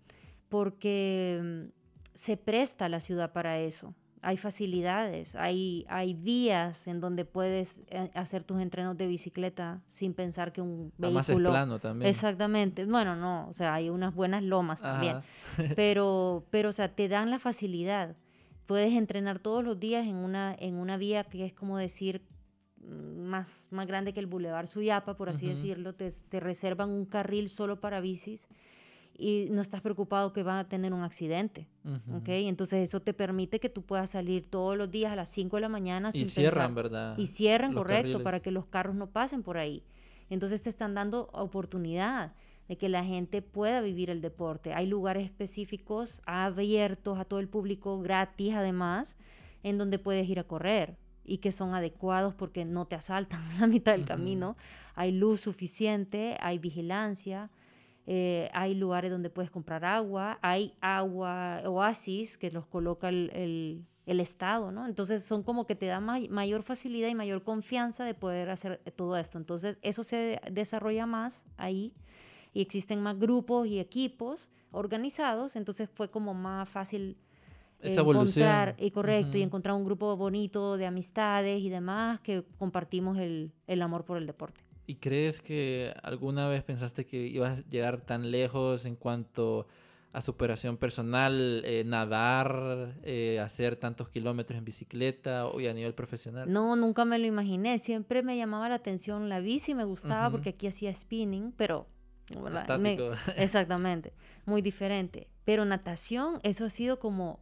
Porque se presta la ciudad para eso. Hay facilidades, hay, hay vías en donde puedes eh, hacer tus entrenos de bicicleta sin pensar que un vehículo... Además es plano también. Exactamente. Bueno, no, o sea, hay unas buenas lomas también. pero, pero, o sea, te dan la facilidad puedes entrenar todos los días en una, en una vía que es como decir mm, más, más grande que el Boulevard Suyapa, por así decirlo, te, te, reservan un carril solo para bicis y no estás preocupado que va a tener un accidente, Entonces eso te permite que tú puedas salir todos los días a las 5 de la mañana. Y cierran, ¿verdad? Y cierran, correcto, para que los carros no pasen por ahí. Entonces te están dando oportunidad de que la gente pueda vivir el deporte. Hay lugares específicos abiertos a todo el público, gratis además, en donde puedes ir a correr y que son adecuados porque no te asaltan en la mitad del camino. Hay luz suficiente, hay vigilancia, eh, hay lugares donde puedes comprar agua, hay agua, oasis que los coloca el, el, Estado, ¿no? Entonces son como que te da mayor facilidad y mayor confianza de poder hacer todo esto. Entonces eso se desarrolla más ahí y existen más grupos y equipos organizados, entonces fue como más fácil encontrar, y correcto, y encontrar un grupo bonito de amistades y demás que compartimos el, el amor por el deporte. ¿Y crees que alguna vez pensaste que ibas a llegar tan lejos en cuanto a superación personal, eh, nadar, eh, hacer tantos kilómetros en bicicleta o a nivel profesional? No, nunca me lo imaginé. Siempre me llamaba la atención la bici, me gustaba porque aquí hacía spinning, pero exactamente, muy diferente. Pero natación, eso ha sido como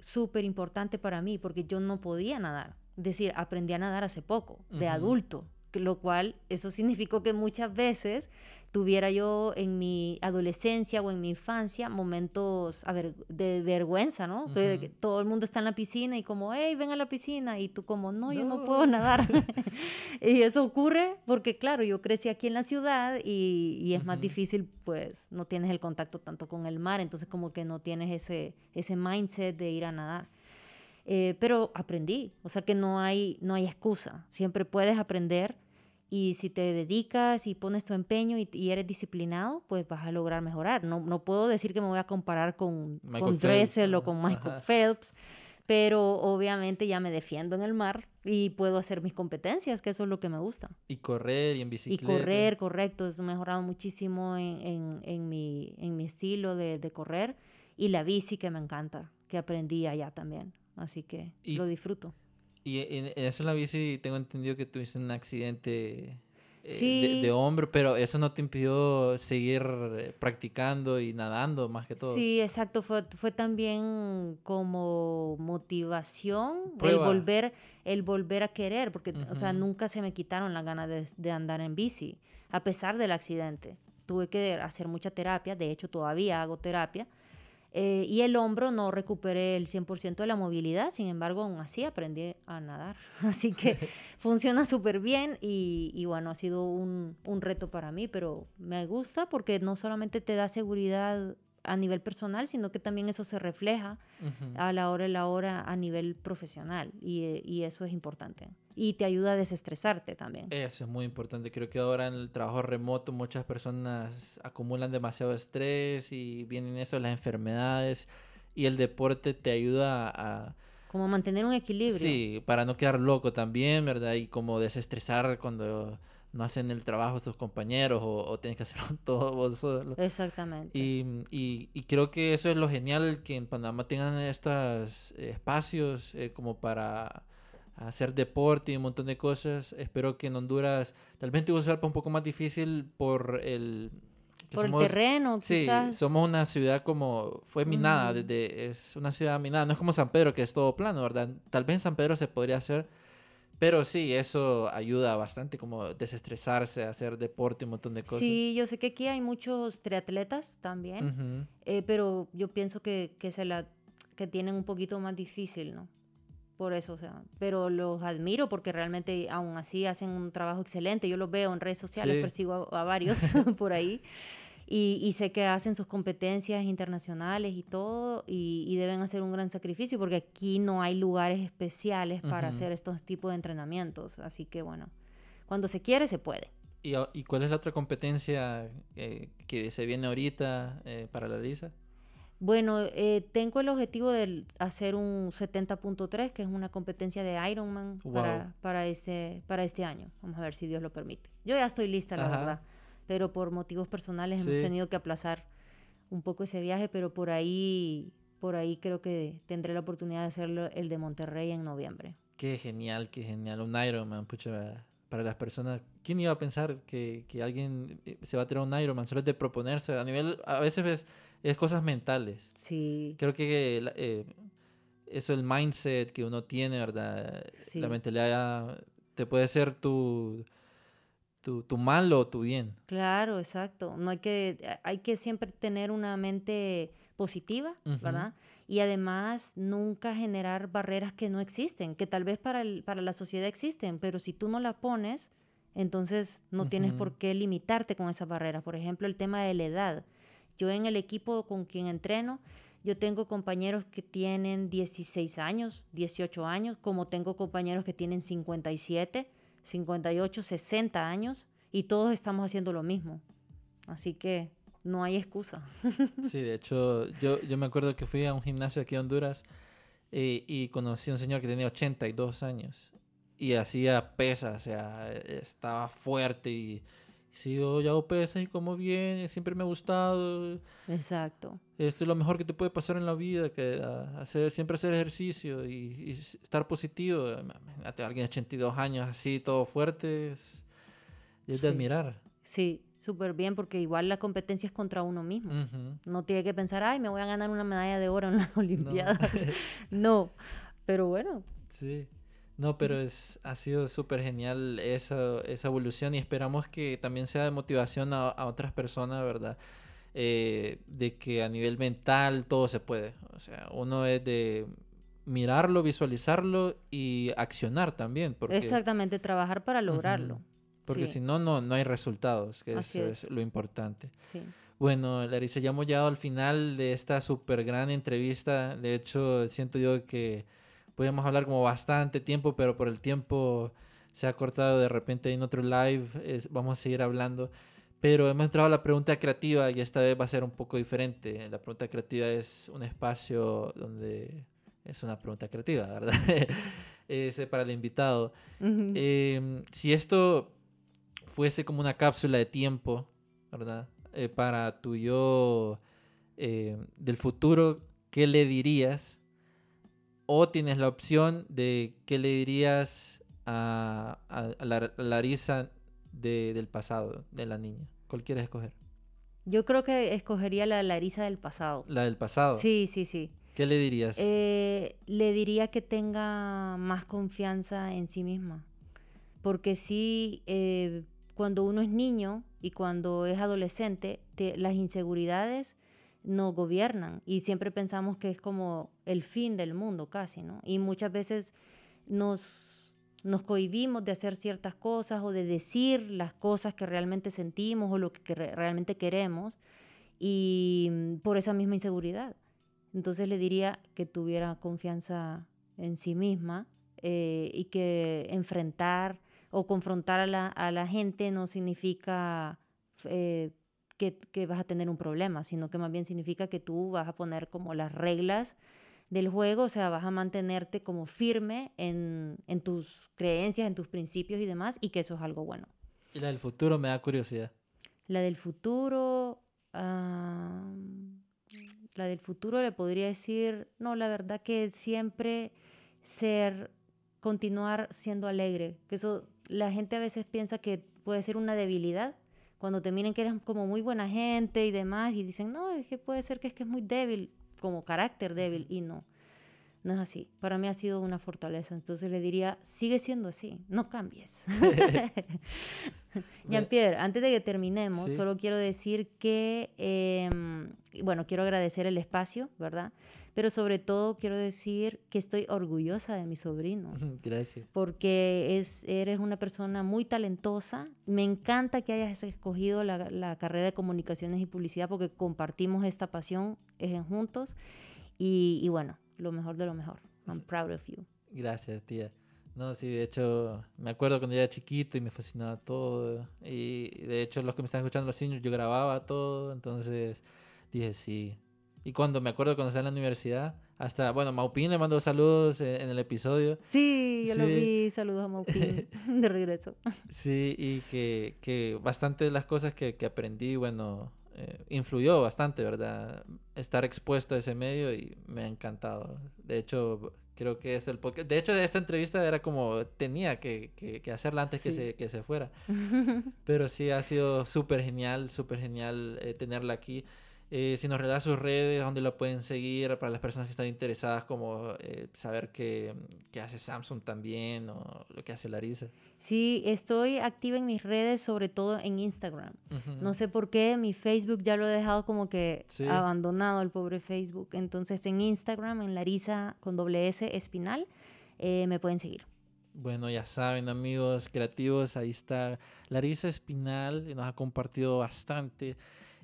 súper importante para mí porque yo no podía nadar. Es decir, aprendí a nadar hace poco, de adulto, lo cual eso significó que muchas veces tuviera yo en mi adolescencia o en mi infancia momentos a ver, de vergüenza, ¿no? todo el mundo está en la piscina y como, hey, ven a la piscina y tú como, no, yo no puedo nadar. y eso ocurre porque, claro, yo crecí aquí en la ciudad y, y es más difícil, pues no tienes el contacto tanto con el mar, entonces como que no tienes ese, ese mindset de ir a nadar. Eh, pero aprendí, o sea que no hay, no hay excusa, siempre puedes aprender y si te dedicas y pones tu empeño y, eres disciplinado, pues vas a lograr mejorar. No, no puedo decir que me voy a comparar con, con Dressel o con Michael Phelps, pero obviamente ya me defiendo en el mar y puedo hacer mis competencias, que eso es lo que me gusta. Y correr y en bicicleta. Y correr, correcto, he mejorado muchísimo en, en, en, mi, en mi estilo de, de, correr y la bici que me encanta, que aprendí allá también, así que lo disfruto. Y en, eso en la bici tengo entendido que tuviste un accidente eh, de, hombro, pero eso no te impidió seguir eh, practicando y nadando más que todo. Sí, exacto, fue, fue también como motivación el volver, el volver a querer, porque, o sea, nunca se me quitaron las ganas de, de andar en bici, a pesar del accidente. Tuve que hacer mucha terapia, de hecho todavía hago terapia, eh, y el hombro no recuperé el 100% de la movilidad, sin embargo, aún así aprendí a nadar. Así que funciona súper bien y, y, bueno, ha sido un, un, reto para mí, pero me gusta porque no solamente te da seguridad a nivel personal, sino que también eso se refleja a la hora y la hora a nivel profesional y, eh, y, eso es importante. Y te ayuda a desestresarte también. Eso es muy importante. Creo que ahora en el trabajo remoto muchas personas acumulan demasiado estrés y vienen eso las enfermedades y el deporte te ayuda a... Como mantener un equilibrio. Sí, para no quedar loco también, ¿verdad? Y como desestresar cuando no hacen el trabajo tus compañeros o, o tienes que hacerlo todo vos solo. Exactamente. Y, y, y, creo que eso es lo genial, que en Panamá tengan estos espacios eh, como para hacer deporte y un montón de cosas. Espero que en Honduras, tal vez en un poco más difícil por el... Por el terreno, sí, quizás. somos una ciudad como... Fue minada, desde, es una ciudad minada. No es como San Pedro, que es todo plano, ¿verdad? Tal vez en San Pedro se podría hacer pero sí, eso ayuda bastante como desestresarse, hacer deporte, un montón de cosas. Sí, yo sé que aquí hay muchos triatletas también, eh, pero yo pienso que, que, se la, que tienen un poquito más difícil, ¿no? Por eso, o sea, pero los admiro porque realmente aún así hacen un trabajo excelente. Yo los veo en redes sociales, persigo a varios por ahí. Y, sé que hacen sus competencias internacionales y todo, y, deben hacer un gran sacrificio porque aquí no hay lugares especiales para hacer estos tipos de entrenamientos. Así que bueno, cuando se quiere, se puede. ¿Y, y cuál es la otra competencia eh, que se viene ahorita eh, para la Lisa? Bueno, eh, tengo el objetivo de hacer un 70.3, que es una competencia de Ironman para, para, este, para este año. Vamos a ver si Dios lo permite. Yo ya estoy lista, la verdad pero por motivos personales hemos tenido que aplazar un poco ese viaje, pero por ahí, por ahí creo que tendré la oportunidad de hacerlo el de Monterrey en noviembre. Qué genial, qué genial. Un Ironman, pucha, para las personas. ¿Quién iba a pensar que, que alguien eh, se va a tirar un Ironman? Solo es de proponerse. A nivel, a veces es, es cosas mentales. Sí. Creo que eh, eso, el mindset que uno tiene, ¿verdad? Sí. La mentalidad te puede ser tu tu, tu mal o tu bien. Claro, exacto. No hay que, hay que siempre tener una mente positiva, ¿verdad? Y además nunca generar barreras que no existen, que tal vez para, el, para la sociedad existen, pero si tú no la pones, entonces no tienes por qué limitarte con esas barreras. Por ejemplo, el tema de la edad. Yo en el equipo con quien entreno, yo tengo compañeros que tienen 16 años, 18 años, como tengo compañeros que tienen 57 58, 60 años y todos estamos haciendo lo mismo. Así que no hay excusa. Sí, de hecho, yo, yo me acuerdo que fui a un gimnasio aquí en Honduras eh, y conocí a un señor que tenía 82 años y hacía pesas, o sea, estaba fuerte y Sí, yo, hago pesas y como bien, siempre me ha gustado. Exacto. Esto es lo mejor que te puede pasar en la vida, que ah, hacer, siempre hacer ejercicio y, estar positivo. Alguien de 82 años así, todo fuerte, es, de admirar. Sí, súper bien, porque igual la competencia es contra uno mismo. No tiene que pensar, ay, me voy a ganar una medalla de oro en las Olimpiadas. no, pero bueno. Sí. No, pero es, ha sido súper genial esa, esa evolución y esperamos que también sea de motivación a, otras personas, ¿verdad? Eh, de que a nivel mental todo se puede. O sea, uno es de mirarlo, visualizarlo y accionar también. Porque, Exactamente, trabajar para lograrlo. porque si no, no, no hay resultados, que eso es. lo importante. Sí. Bueno, Larissa, ya hemos llegado al final de esta súper gran entrevista. De hecho, siento yo que podíamos hablar como bastante tiempo, pero por el tiempo se ha cortado de repente en otro live, vamos a seguir hablando. Pero hemos entrado a la pregunta creativa y esta vez va a ser un poco diferente. La pregunta creativa es un espacio donde es una pregunta creativa, ¿verdad? Ese para el invitado. Em, si esto fuese como una cápsula de tiempo, ¿verdad? Eh, para tu yo eh, del futuro, ¿qué le dirías? O tienes la opción de qué le dirías a, la Larisa del pasado, de la niña. ¿Cuál quieres escoger? Yo creo que escogería la Larisa del pasado. ¿La del pasado? Sí, sí, sí. ¿Qué le dirías? Eh, le diría que tenga más confianza en sí misma. Porque sí, eh, cuando uno es niño y cuando es adolescente, las inseguridades nos gobiernan y siempre pensamos que es como el fin del mundo casi, ¿no? Y muchas veces nos, nos cohibimos de hacer ciertas cosas o de decir las cosas que realmente sentimos o lo que, realmente queremos y mm, por esa misma inseguridad. Entonces le diría que tuviera confianza en sí misma eh, y que enfrentar o confrontar a la, a la gente no significa eh, que, vas a tener un problema, sino que más bien significa que tú vas a poner como las reglas del juego, o sea, vas a mantenerte como firme en, tus creencias, en tus principios y demás, y que eso es algo bueno. ¿Y la del futuro me da curiosidad? La del futuro, la del futuro le podría decir, no, la verdad que siempre ser, continuar siendo alegre, que eso la gente a veces piensa que puede ser una debilidad, cuando te miren que eres como muy buena gente y demás y dicen, no, es que puede ser que es que es muy débil, como carácter débil, y no, no es así. Para mí ha sido una fortaleza, entonces le diría, sigue siendo así, no cambies. Jean-Pierre, antes de que terminemos, solo quiero decir que, em, bueno, quiero agradecer el espacio, ¿verdad? Pero sobre todo quiero decir que estoy orgullosa de mi sobrino. Gracias. Porque es, eres una persona muy talentosa. Me encanta que hayas escogido la, la carrera de comunicaciones y publicidad porque compartimos esta pasión eh, juntos. Y, y, bueno, lo mejor de lo mejor. I'm proud of you. Gracias, tía. No, sí, de hecho, me acuerdo cuando yo era chiquito y me fascinaba todo. Y de hecho, los que me están escuchando, los niños, yo grababa todo. Entonces dije, sí, y cuando me acuerdo cuando estaba en la universidad, hasta, bueno, Maupin le mandó saludos en, el episodio. Sí, yo lo vi, saludos a Maupin de regreso. Sí, y que, que bastante de las cosas que, que aprendí, bueno, eh, influyó bastante, ¿verdad? Estar expuesto a ese medio y me ha encantado. De hecho, creo que es el podcast. De hecho, esta entrevista era como tenía que, que, hacerla antes que, se, que se fuera. Pero sí, ha sido súper genial, súper genial eh, tenerla aquí. Eh, si nos regala sus redes, donde lo pueden seguir para las personas que están interesadas, como eh, saber qué, qué, hace Samsung también o lo que hace Larisa. Sí, estoy activa en mis redes, sobre todo en Instagram. No sé por qué, mi Facebook ya lo he dejado como que abandonado, el pobre Facebook. Entonces en Instagram, en Larisa con doble S Espinal, eh, me pueden seguir. Bueno, ya saben, amigos creativos, ahí está Larisa Espinal, nos ha compartido bastante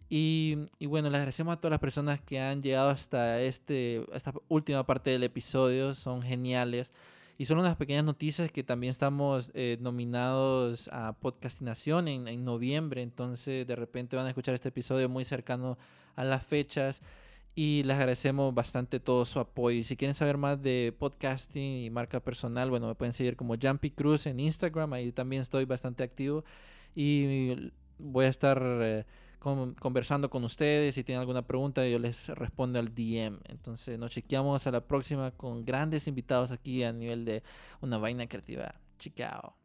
y, bueno, les agradecemos a todas las personas que han llegado hasta este, esta última parte del episodio, son geniales. Y son unas pequeñas noticias que también estamos eh, nominados a Podcastinación en, en noviembre, entonces de repente van a escuchar este episodio muy cercano a las fechas y les agradecemos bastante todo su apoyo. Y si quieren saber más de podcasting y marca personal, bueno, me pueden seguir como Jumpy Cruz en Instagram, ahí también estoy bastante activo y voy a estar... Eh, conversando con ustedes. Si tienen alguna pregunta, yo les respondo al DM. Entonces nos chequeamos a la próxima con grandes invitados aquí a nivel de una vaina creativa. Chicao.